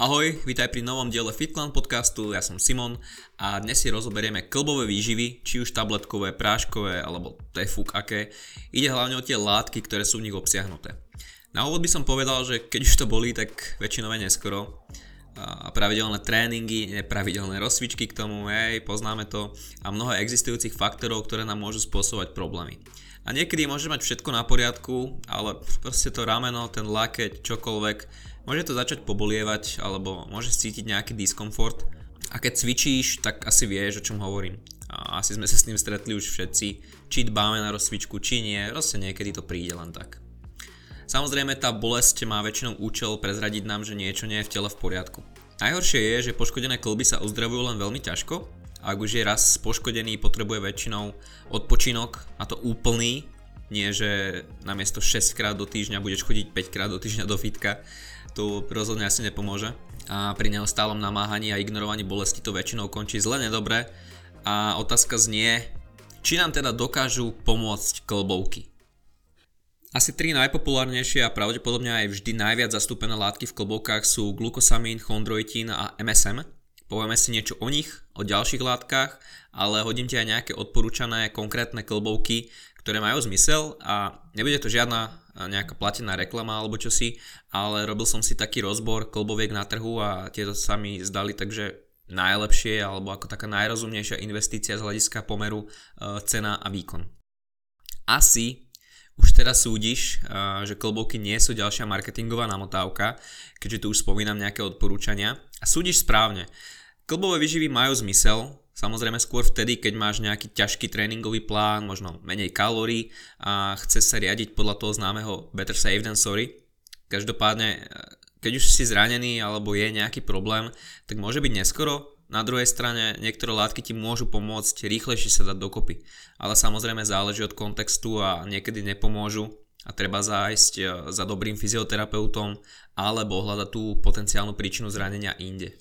Ahoj, vítaj pri novom diele FitClan podcastu, ja som Simon a dnes si rozoberieme klbové výživy, či už tabletkové, práškové alebo tefuk aké. Ide hlavne o tie látky, ktoré sú v nich obsiahnuté. Na úvod by som povedal, že keď už to bolí, tak väčšinou neskoro. A pravidelné tréningy, nepravidelné rozcvičky k tomu, hej, poznáme to a mnoho existujúcich faktorov, ktoré nám môžu spôsobovať problémy. A niekedy môže mať všetko na poriadku, ale proste to rameno, ten lakeť, čokoľvek, Môže to začať pobolievať alebo môže cítiť nejaký diskomfort a keď cvičíš, tak asi vieš, o čom hovorím. A asi sme sa s tým stretli už všetci, či dbáme na rozcvičku, či nie, proste niekedy to príde len tak. Samozrejme tá bolesť má väčšinou účel prezradiť nám, že niečo nie je v tele v poriadku. Najhoršie je, že poškodené klby sa uzdravujú len veľmi ťažko, ak už je raz poškodený, potrebuje väčšinou odpočinok, a to úplný, nie že namiesto 6 krát do týždňa budeš chodiť 5 krát do týždňa do fitka, to rozhodne asi nepomôže. A pri neustálom namáhaní a ignorovaní bolesti to väčšinou končí zle nedobre. A otázka znie, či nám teda dokážu pomôcť klbovky. Asi tri najpopulárnejšie a pravdepodobne aj vždy najviac zastúpené látky v klbovkách sú glukosamín, chondroitín a MSM. Povieme si niečo o nich, o ďalších látkach, ale hodím ti aj nejaké odporúčané konkrétne klbovky, ktoré majú zmysel a nebude to žiadna nejaká platená reklama alebo čosi, ale robil som si taký rozbor klboviek na trhu a tieto sa mi zdali takže najlepšie alebo ako taká najrozumnejšia investícia z hľadiska pomeru uh, cena a výkon. Asi už teraz súdiš, uh, že klbovky nie sú ďalšia marketingová namotávka, keďže tu už spomínam nejaké odporúčania a súdiš správne. Klbové vyživy majú zmysel, Samozrejme skôr vtedy, keď máš nejaký ťažký tréningový plán, možno menej kalórií a chceš sa riadiť podľa toho známeho better safe than sorry. Každopádne, keď už si zranený alebo je nejaký problém, tak môže byť neskoro. Na druhej strane niektoré látky ti môžu pomôcť rýchlejšie sa dať dokopy. Ale samozrejme záleží od kontextu a niekedy nepomôžu a treba zájsť e, za dobrým fyzioterapeutom alebo hľadať tú potenciálnu príčinu zranenia inde.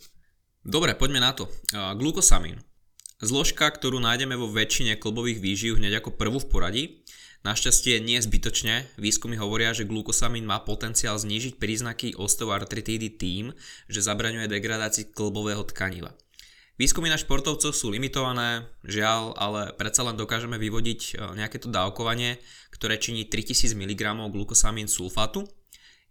Dobre, poďme na to. Glukosamín. Zložka, ktorú nájdeme vo väčšine klbových výživ hneď ako prvú v poradí. Našťastie nie zbytočne, výskumy hovoria, že glukosamín má potenciál znížiť príznaky osteoartritídy tým, že zabraňuje degradácii klbového tkaniva. Výskumy na športovcov sú limitované, žiaľ, ale predsa len dokážeme vyvodiť e, nejaké to dávkovanie, ktoré činí 3000 mg glukosamín sulfátu.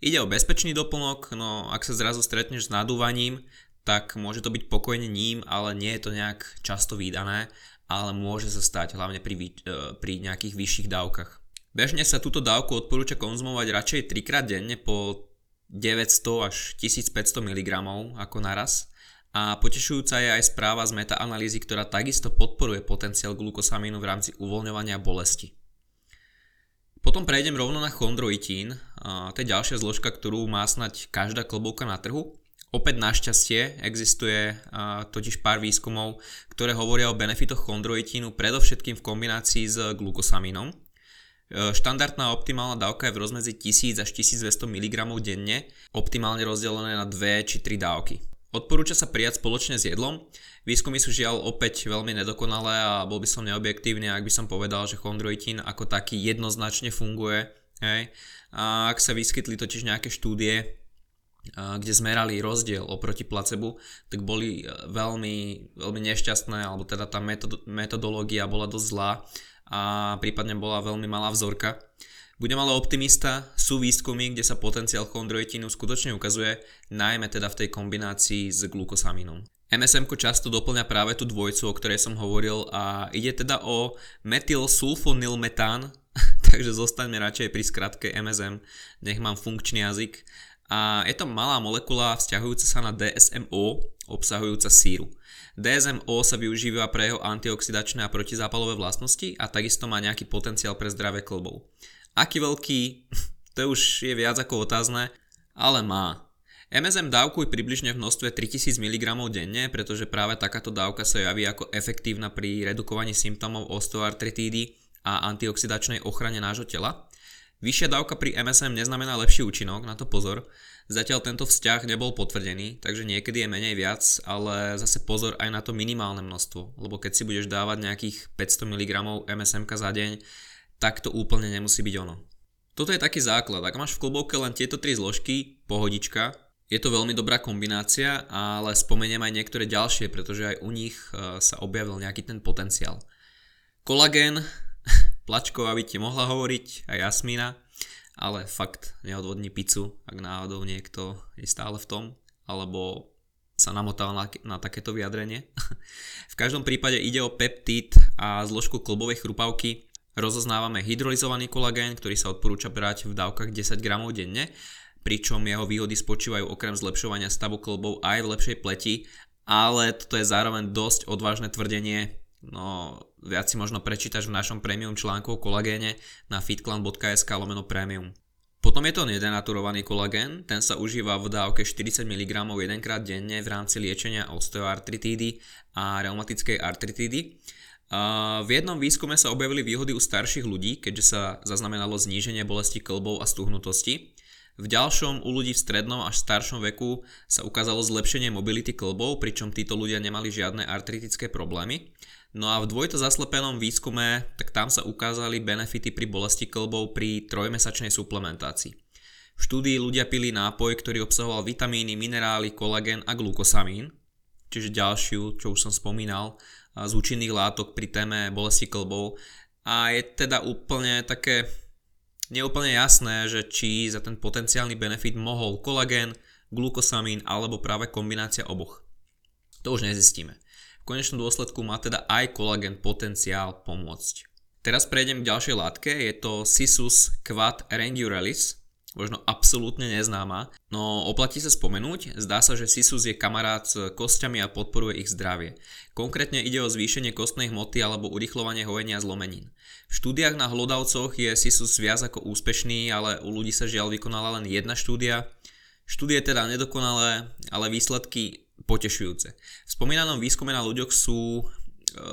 Ide o bezpečný doplnok, no ak sa zrazu stretneš s nadúvaním, tak môže to byť pokojne ním, ale nie je to nejak často výdané, ale môže sa stať hlavne pri, e, pri nejakých vyšších dávkach. Bežne sa túto dávku odporúča konzumovať radšej 3 krát denne po 900 až 1500 mg ako naraz. A potešujúca je aj správa z metaanalýzy, ktorá takisto podporuje potenciál glukosamínu v rámci uvoľňovania bolesti. Potom prejdem rovno na chondroitín, to je ďalšia zložka, ktorú má snať každá klbovka na trhu. Opäť našťastie existuje totiž pár výskumov, ktoré hovoria o benefitoch chondroitínu predovšetkým v kombinácii s glukosamínom. Uh, štandardná optimálna dávka je v rozmedzi 1000 až 1200 mg denne, optimálne rozdelené na 2 či 3 dávky. Odporúča sa prijať spoločne s jedlom. Výskumy sú žiaľ opäť veľmi nedokonalé a bol by som neobjektívny, ak by som povedal, že chondroitín ako taký jednoznačne funguje. Hej. A ak sa vyskytli totiž nejaké štúdie, kde zmerali rozdiel oproti placebu, tak boli e, veľmi, veľmi nešťastné, alebo teda tá metod- metodológia bola dosť zlá a prípadne bola veľmi malá vzorka. Budem ale optimista, sú výskumy, kde sa potenciál chondroitínu skutočne ukazuje, najmä teda v tej kombinácii s glukosaminom. MSM často doplňa práve tú dvojcu, o ktorej som hovoril a ide teda o metylsulfonylmetán, takže zostaňme radšej pri skratke MSM, nech mám funkčný jazyk a je to malá molekula vzťahujúca sa na DSMO, obsahujúca síru. DSMO sa využíva pre jeho antioxidačné a protizápalové vlastnosti a takisto má nejaký potenciál pre zdravé klbov. Aký veľký, to už je viac ako otázne, ale má. MSM dávkuj približne v množstve 3000 mg denne, pretože práve takáto dávka sa javí ako efektívna pri redukovaní symptómov osteoartritídy a antioxidačnej ochrane nášho tela. Vyššia dávka pri MSM neznamená lepší účinok, na to pozor. Zatiaľ tento vzťah nebol potvrdený, takže niekedy je menej viac, ale zase pozor aj na to minimálne množstvo, lebo keď si budeš dávať nejakých 500 mg MSM za deň, tak to úplne nemusí byť ono. Toto je taký základ, ak máš v klobovke len tieto tri zložky, pohodička, Je to veľmi dobrá kombinácia, ale spomeniem aj niektoré ďalšie, pretože aj u nich e, sa objavil nejaký ten potenciál. Kolagén, Plačková by ti mohla hovoriť, aj Jasmína, ale fakt neodvodní pizzu, ak náhodou niekto je stále v tom, alebo sa namotal na, na takéto vyjadrenie. v každom prípade ide o peptid a zložku klbovej chrupavky. Rozoznávame hydrolyzovaný kolagén, ktorý sa odporúča brať v dávkach 10 gramov denne pričom jeho výhody spočívajú okrem zlepšovania stavu klbov aj v lepšej pleti, ale toto je zároveň dosť odvážne tvrdenie, no viac si možno prečítaš v našom premium článku o kolagéne na fitclan.sk lomeno premium. Potom je to nedenaturovaný kolagén, ten sa užíva v dávke 40 mg jedenkrát denne v rámci liečenia osteoartritídy a reumatickej artritídy. V jednom výskume sa objavili výhody u starších ľudí, keďže sa zaznamenalo zníženie bolesti klbov a stuhnutosti. V ďalšom u ľudí v strednom až staršom veku sa ukázalo zlepšenie mobility klbov, pričom títo ľudia nemali žiadne artritické problémy. No a v dvojto zaslepenom výskume, tak tam sa ukázali benefity pri bolesti klbov pri trojmesačnej suplementácii. V štúdii ľudia pili nápoj, ktorý obsahoval vitamíny, minerály, kolagén a glukosamín, čiže ďalšiu, čo už som spomínal, z účinných látok pri téme bolesti klbov. A je teda úplne také nie je úplne jasné, že či za ten potenciálny benefit mohol kolagén, glukosamín alebo práve kombinácia oboch. To už nezistíme. V konečnom dôsledku má teda aj kolagén potenciál pomôcť. Teraz prejdem k ďalšej látke, je to Sisus Quad Renduralis, možno absolútne neznáma, no oplatí sa spomenúť, zdá sa, že Sisus je kamarát s kostiami a podporuje ich zdravie. Konkrétne ide o zvýšenie kostnej hmoty alebo urychlovanie hojenia zlomenín. V štúdiách na hlodavcoch je Sisus viac ako úspešný, ale u ľudí sa žiaľ vykonala len jedna štúdia. Štúdie teda nedokonalé, ale výsledky potešujúce. V spomínanom výskume na ľuďoch sú e,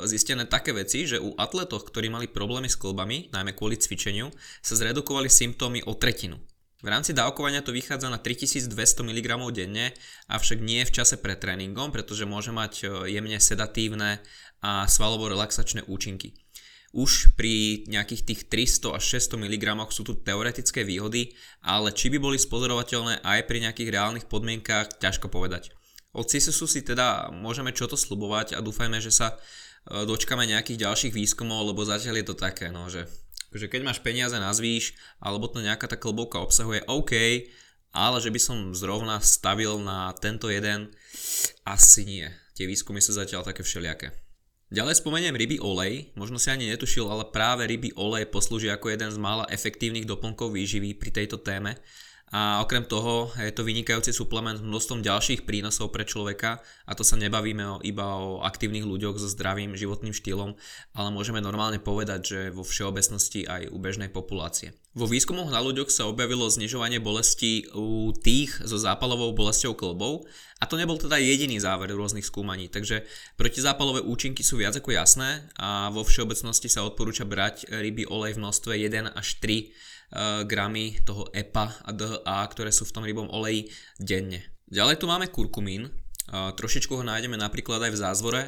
zistené také veci, že u atletoch, ktorí mali problémy s klbami, najmä kvôli cvičeniu, sa zredukovali symptómy o tretinu. V rámci dávkovania to vychádza na 3200 mg denne, avšak nie v čase pred tréningom, pretože môže mať e, jemne sedatívne a svalovo relaxačné účinky. Už pri nejakých tých 300 až 600 mg sú tu teoretické výhody, ale či by boli spozorovateľné aj pri nejakých reálnych podmienkách, ťažko povedať. Od CISUSu si teda môžeme čo to slubovať a dúfajme, že sa e, dočkame nejakých ďalších výskumov, lebo zatiaľ je to také, no, že že keď máš peniaze na zvýš, alebo to nejaká tá klbovka obsahuje, OK, ale že by som zrovna stavil na tento jeden, asi nie. Tie výskumy sú zatiaľ také všelijaké. Ďalej spomeniem ryby olej, možno si ani netušil, ale práve ryby olej poslúži ako jeden z mála efektívnych doplnkov výživy pri tejto téme a okrem toho je to vynikajúci suplement s množstvom ďalších prínosov pre človeka a to sa nebavíme o, iba o aktívnych ľuďoch so zdravým životným štýlom, ale môžeme normálne povedať, že vo všeobecnosti aj u bežnej populácie. Vo výskumoch na ľuďoch sa objavilo znižovanie bolesti u tých so zápalovou bolestou klbov a to nebol teda jediný záver rôznych skúmaní, takže protizápalové účinky sú viac ako jasné a vo všeobecnosti sa odporúča brať ryby olej v množstve 1 až 3 Eh, gramy toho EPA a DHA, ktoré sú v tom rybom oleji denne. Ďalej tu máme kurkumín, eh, trošičku ho nájdeme napríklad aj v zázvore,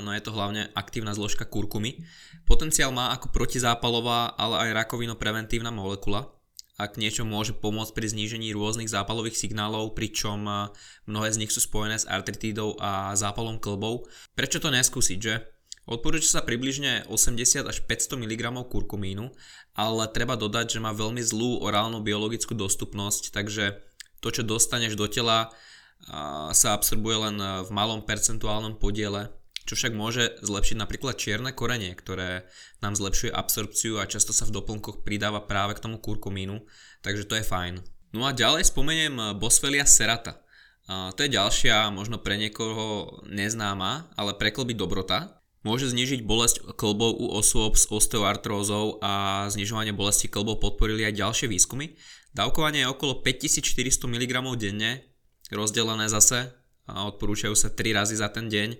no je to hlavne aktívna zložka kurkumy. Potenciál má ako protizápalová, ale aj rakovino preventívna molekula. Ak niečo môže pomôcť pri znížení rôznych zápalových signálov, pričom eh, mnohé z nich sú spojené s artritídou a zápalom klbov. Prečo to neskúsiť, že? Odporúča sa približne 80 až 500 mg kurkumínu, ale treba dodať, že má veľmi zlú orálnu biologickú dostupnosť, takže to, čo dostaneš do tela, sa absorbuje len v malom percentuálnom podiele, čo však môže zlepšiť napríklad čierne korenie, ktoré nám zlepšuje absorpciu a často sa v doplnkoch pridáva práve k tomu kurkumínu, takže to je fajn. No a ďalej spomeniem Boswellia serata. To je ďalšia, možno pre niekoho neznáma, ale preklby dobrota, Môže znižiť bolesť klbov u osôb s osteoartrózou a znižovanie bolesti klbov podporili aj ďalšie výskumy. Dávkovanie je okolo 5400 mg denne, rozdelené zase, a odporúčajú sa 3 razy za ten deň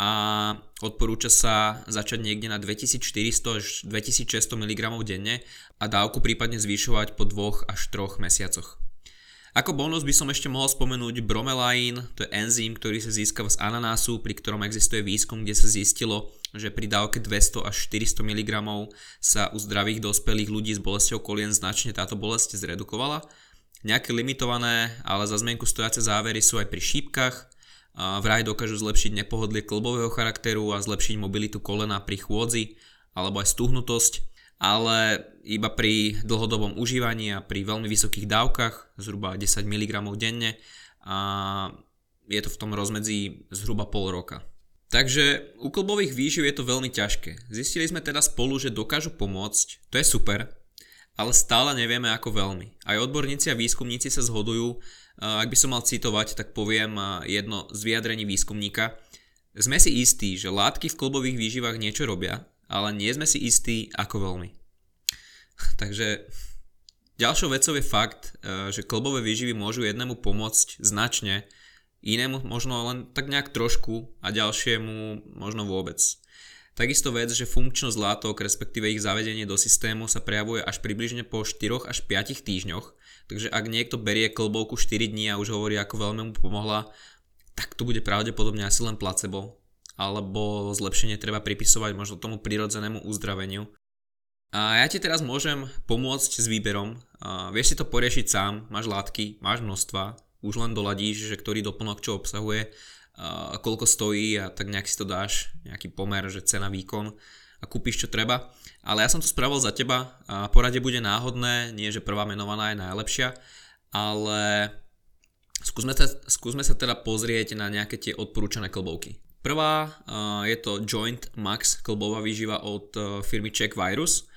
a odporúča sa začať niekde na 2400 až 2600 mg denne a dávku prípadne zvyšovať po 2 až 3 mesiacoch. Ako bonus by som ešte mohol spomenúť bromelain, to je enzym, ktorý sa získava z ananásu, pri ktorom existuje výskum, kde sa zistilo, že pri dávke 200 až 400 mg sa u zdravých dospelých ľudí s bolesťou kolien značne táto bolesť zredukovala. Nejaké limitované, ale za zmienku stojace závery sú aj pri šípkach, vraj dokážu zlepšiť nepohodlie klbového charakteru a zlepšiť mobilitu kolena pri chôdzi alebo aj stuhnutosť, ale iba pri dlhodobom užívaní a pri veľmi vysokých dávkach, zhruba 10 mg denne a je to v tom rozmedzi zhruba pol roka. Takže u klbových výživ je to veľmi ťažké. Zistili sme teda spolu, že dokážu pomôcť, to je super, ale stále nevieme ako veľmi. Aj odborníci a výskumníci sa zhodujú, ak by som mal citovať, tak poviem jedno z vyjadrení výskumníka. Sme si istí, že látky v klbových výživách niečo robia, ale nie sme si istí ako veľmi. Takže ďalšou vecou je fakt, že klbové výživy môžu jednému pomôcť značne, inému možno len tak nejak trošku a ďalšiemu možno vôbec. Takisto vec, že funkčnosť látok, respektíve ich zavedenie do systému sa prejavuje až približne po 4 až 5 týždňoch, takže ak niekto berie klbovku 4 dní a už hovorí ako veľmi mu pomohla, tak to bude pravdepodobne asi len placebo, alebo zlepšenie treba pripisovať možno tomu prirodzenému uzdraveniu. A ja ti teraz môžem pomôcť s výberom. A vieš si to poriešiť sám, máš látky, máš množstva, už len doladíš, že ktorý doplnok čo obsahuje, a koľko stojí a tak nejak si to dáš, nejaký pomer, že cena, výkon a kúpiš čo treba. Ale ja som to spravil za teba a porade bude náhodné, nie že prvá menovaná je najlepšia, ale skúsme, sa, skúsme sa teda pozrieť na nejaké tie odporúčané klbovky. Prvá je to Joint Max klbová výživa od uh, firmy Check Virus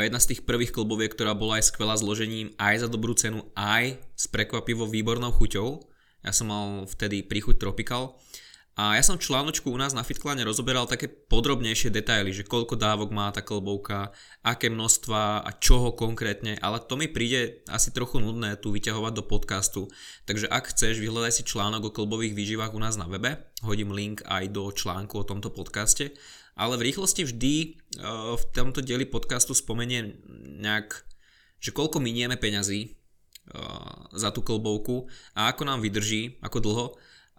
jedna z tých prvých kluboviek, ktorá bola aj skvelá zložením, aj za dobrú cenu, aj s prekvapivo výbornou chuťou. Ja som mal vtedy príchuť Tropical. A ja som v článočku u nás na Fitklane rozoberal také podrobnejšie detaily, že koľko dávok má tá klbovka, aké množstva a čoho konkrétne, ale to mi príde asi trochu nudné tu vyťahovať do podcastu. Takže ak chceš, vyhľadaj si článok o klbových výživách u nás na webe, hodím link aj do článku o tomto podcaste. Ale v rýchlosti vždy uh, v tomto dieli podcastu spomeniem nejak, že koľko minieme peňazí uh, za tú klbovku a ako nám vydrží, ako dlho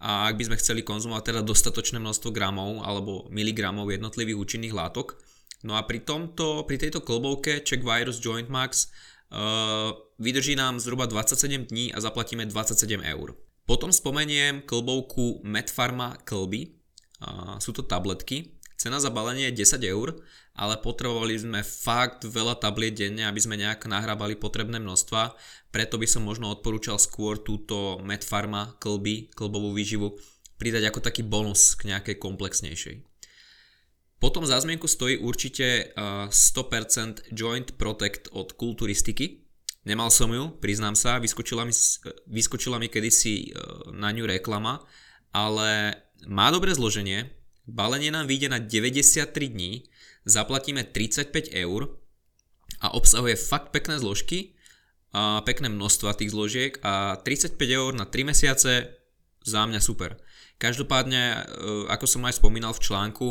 a ak by sme chceli konzumovať teda dostatočné množstvo gramov alebo miligramov jednotlivých účinných látok. No a pri, tomto, pri tejto klbovke Check Virus Joint Max uh, vydrží nám zhruba 27 dní a zaplatíme 27 eur. Potom spomeniem klbovku Medpharma Klby. Uh, sú to tabletky, Cena za balenie je 10 eur, ale potrebovali sme fakt veľa tabliet denne, aby sme nejak nahrábali potrebné množstva, preto by som možno odporúčal skôr túto Medpharma klby, klbovú výživu, pridať ako taký bonus k nejakej komplexnejšej. Potom za zmienku stojí určite 100% Joint Protect od kulturistiky. Nemal som ju, priznám sa, vyskočila mi, vyskočila mi kedysi e, na ňu reklama, ale má dobré zloženie, Balenie nám vyjde na 93 dní, zaplatíme 35 eur a obsahuje fakt pekné zložky, a pekné množstva tých zložiek a 35 eur na 3 mesiace za mňa super. Každopádne, e, ako som aj spomínal v článku,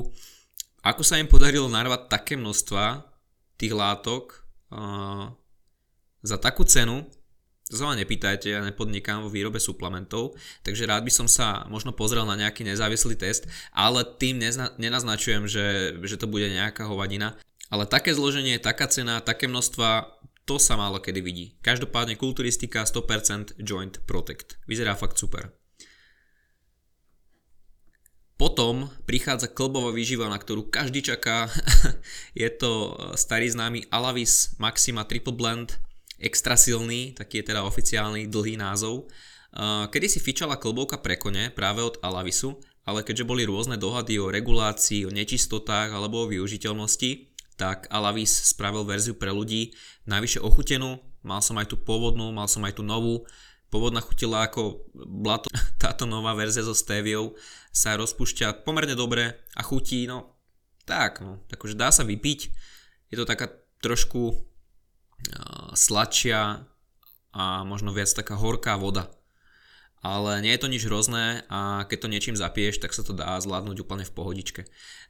ako sa im podarilo narvať také množstva tých látok za takú cenu, to sa ma nepýtajte, ja nepodnikám vo výrobe suplementov, takže rád by som sa možno pozrel na nejaký nezávislý test, ale tým nezna- nenaznačujem, že, že to bude nejaká hovadina. Ale také zloženie, taká cena, také množstva, to sa málo kedy vidí. Každopádne kulturistika 100% Joint Protect. Vyzerá fakt super. Potom prichádza klbová výživa, na ktorú každý čaká. je to starý známy Alavis Maxima Triple Blend extra silný, taký je teda oficiálny dlhý názov. Kedy si fičala klbovka pre kone práve od Alavisu, ale keďže boli rôzne dohady o regulácii, o nečistotách alebo o využiteľnosti, tak Alavis spravil verziu pre ľudí najvyššie ochutenú, mal som aj tú pôvodnú, mal som aj tú novú, pôvodná chutila ako blato, táto nová verzia so steviou sa rozpúšťa pomerne dobre a chutí, no tak, no, takže dá sa vypiť, je to taká trošku sladšia a možno viac taká horká voda. Ale nie je to nič hrozné a keď to niečím zapieš, tak sa to dá zvládnuť úplne v pohodičke.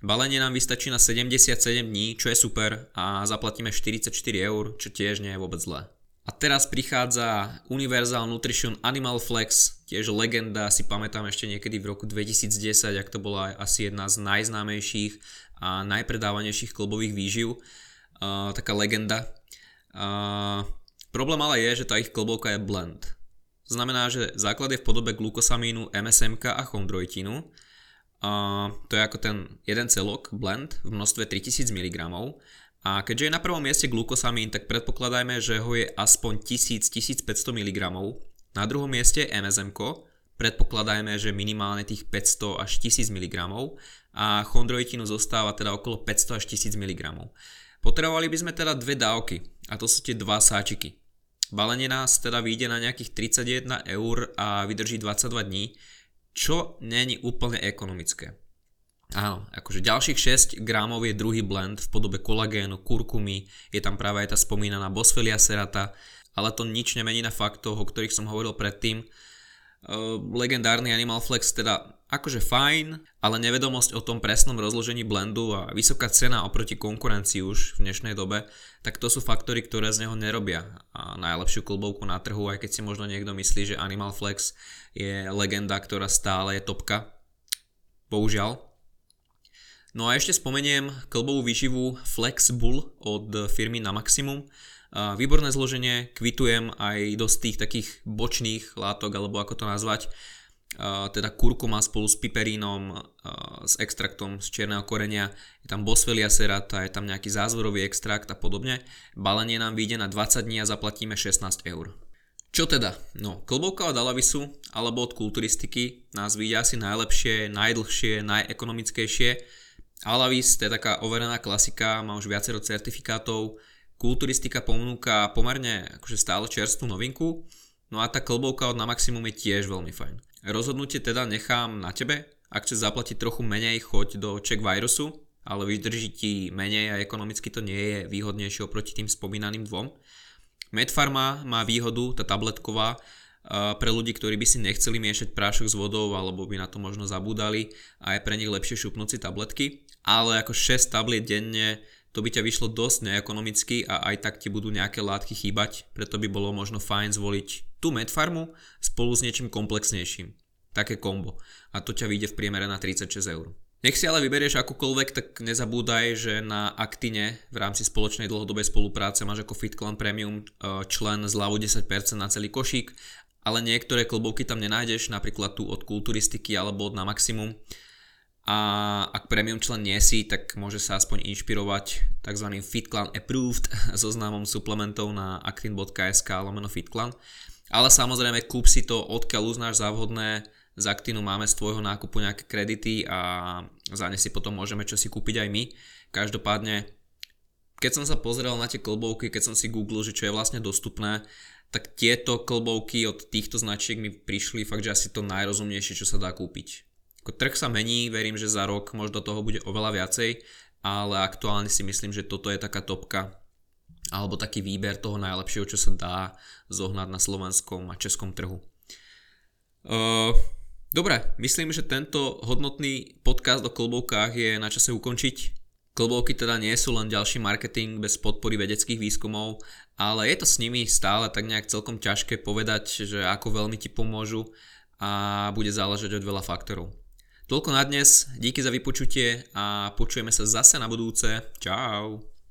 Balenie nám vystačí na 77 dní, čo je super a zaplatíme 44 eur, čo tiež nie je vôbec zlé. A teraz prichádza Universal Nutrition Animal Flex, tiež legenda, si pamätám ešte niekedy v roku 2010, ak to bola asi jedna z najznámejších a najpredávanejších klubových výživ. Uh, taká legenda, Problém ale je, že tá ich klobovka je blend. Znamená, že základ je v podobe glukosamínu, MSMK a chondroitínu. A to je ako ten jeden celok, blend, v množstve 3000 mg. A keďže je na prvom mieste glukosamín, tak predpokladajme, že ho je aspoň 1000-1500 mg. Na druhom mieste MSMK, predpokladajme, že minimálne tých 500 až 1000 mg a chondroitínu zostáva teda okolo 500 až 1000 mg. Potrebovali by sme teda dve dávky a to sú tie dva sáčiky. Balenie nás teda vyjde na nejakých 31 eur a vydrží 22 dní, čo není úplne ekonomické. Áno, akože ďalších 6 gramov je druhý blend v podobe kolagénu, kurkumy, je tam práve aj tá spomínaná Boswellia serata, ale to nič nemení na faktoch, o ktorých som hovoril predtým, legendárny Animal Flex teda akože fajn, ale nevedomosť o tom presnom rozložení blendu a vysoká cena oproti konkurencii už v dnešnej dobe, tak to sú faktory, ktoré z neho nerobia a najlepšiu klubovku na trhu, aj keď si možno niekto myslí, že Animal Flex je legenda, ktorá stále je topka. Bohužiaľ. No a ešte spomeniem klbovú výživu Flex Bull od firmy na maximum. Výborné zloženie, kvitujem aj dosť tých takých bočných látok, alebo ako to nazvať, teda kurkuma spolu s piperínom, s extraktom z čierneho korenia, je tam boswellia serata, je tam nejaký zázvorový extrakt a podobne. Balenie nám vyjde na 20 dní a zaplatíme 16 eur. Čo teda? No, klbovka od Alavisu alebo od kulturistiky nás vyjde asi najlepšie, najdlhšie, najekonomickejšie. Alavis, to je taká overená klasika, má už viacero certifikátov, kulturistika ponúka pomerne akože stále čerstvú novinku, no a tá klbovka od na maximum je tiež veľmi fajn. Rozhodnutie teda nechám na tebe, ak chceš zaplatiť trochu menej, choď do Check Virusu, ale vydrží ti menej a ekonomicky to nie je výhodnejšie oproti tým spomínaným dvom. Medfarma má výhodu, tá tabletková, pre ľudí, ktorí by si nechceli miešať prášok s vodou alebo by na to možno zabúdali a je pre nich lepšie šupnúť tabletky, ale ako 6 tabliet denne to by ťa vyšlo dosť neekonomicky a aj tak ti budú nejaké látky chýbať, preto by bolo možno fajn zvoliť tú medfarmu spolu s niečím komplexnejším. Také kombo. A to ťa vyjde v priemere na 36 eur. Nech si ale vyberieš akúkoľvek, tak nezabúdaj, že na Aktine v rámci spoločnej dlhodobej spolupráce máš ako FitClan Premium e, člen zľavu 10% na celý košík, ale niektoré klobovky tam nenájdeš, napríklad tu od kulturistiky alebo od na maximum a ak premium člen nie si, tak môže sa aspoň inšpirovať tzv. FitClan Approved zoznamom suplementov na actin.sk lomeno FitClan. Ale samozrejme kúp si to, odkiaľ uznáš za vhodné, z Actinu máme z tvojho nákupu nejaké kredity a za ne si potom môžeme čo si kúpiť aj my. Každopádne, keď som sa pozrel na tie klbovky, keď som si googlil, že čo je vlastne dostupné, tak tieto klbovky od týchto značiek mi prišli fakt, že asi to najrozumnejšie, čo sa dá kúpiť Trh sa mení, verím, že za rok možno toho bude oveľa viacej, ale aktuálne si myslím, že toto je taká topka alebo taký výber toho najlepšieho, čo sa dá zohnať na slovenskom a českom trhu. Uh, dobre, myslím, že tento hodnotný podcast o klobovkách je na čase ukončiť. Klobovky teda nie sú len ďalší marketing bez podpory vedeckých výskumov, ale je to s nimi stále tak nejak celkom ťažké povedať, že ako veľmi ti pomôžu a bude záležať od veľa faktorov. Toľko na dnes, díky za vypočutie a počujeme sa zase na budúce. Čau.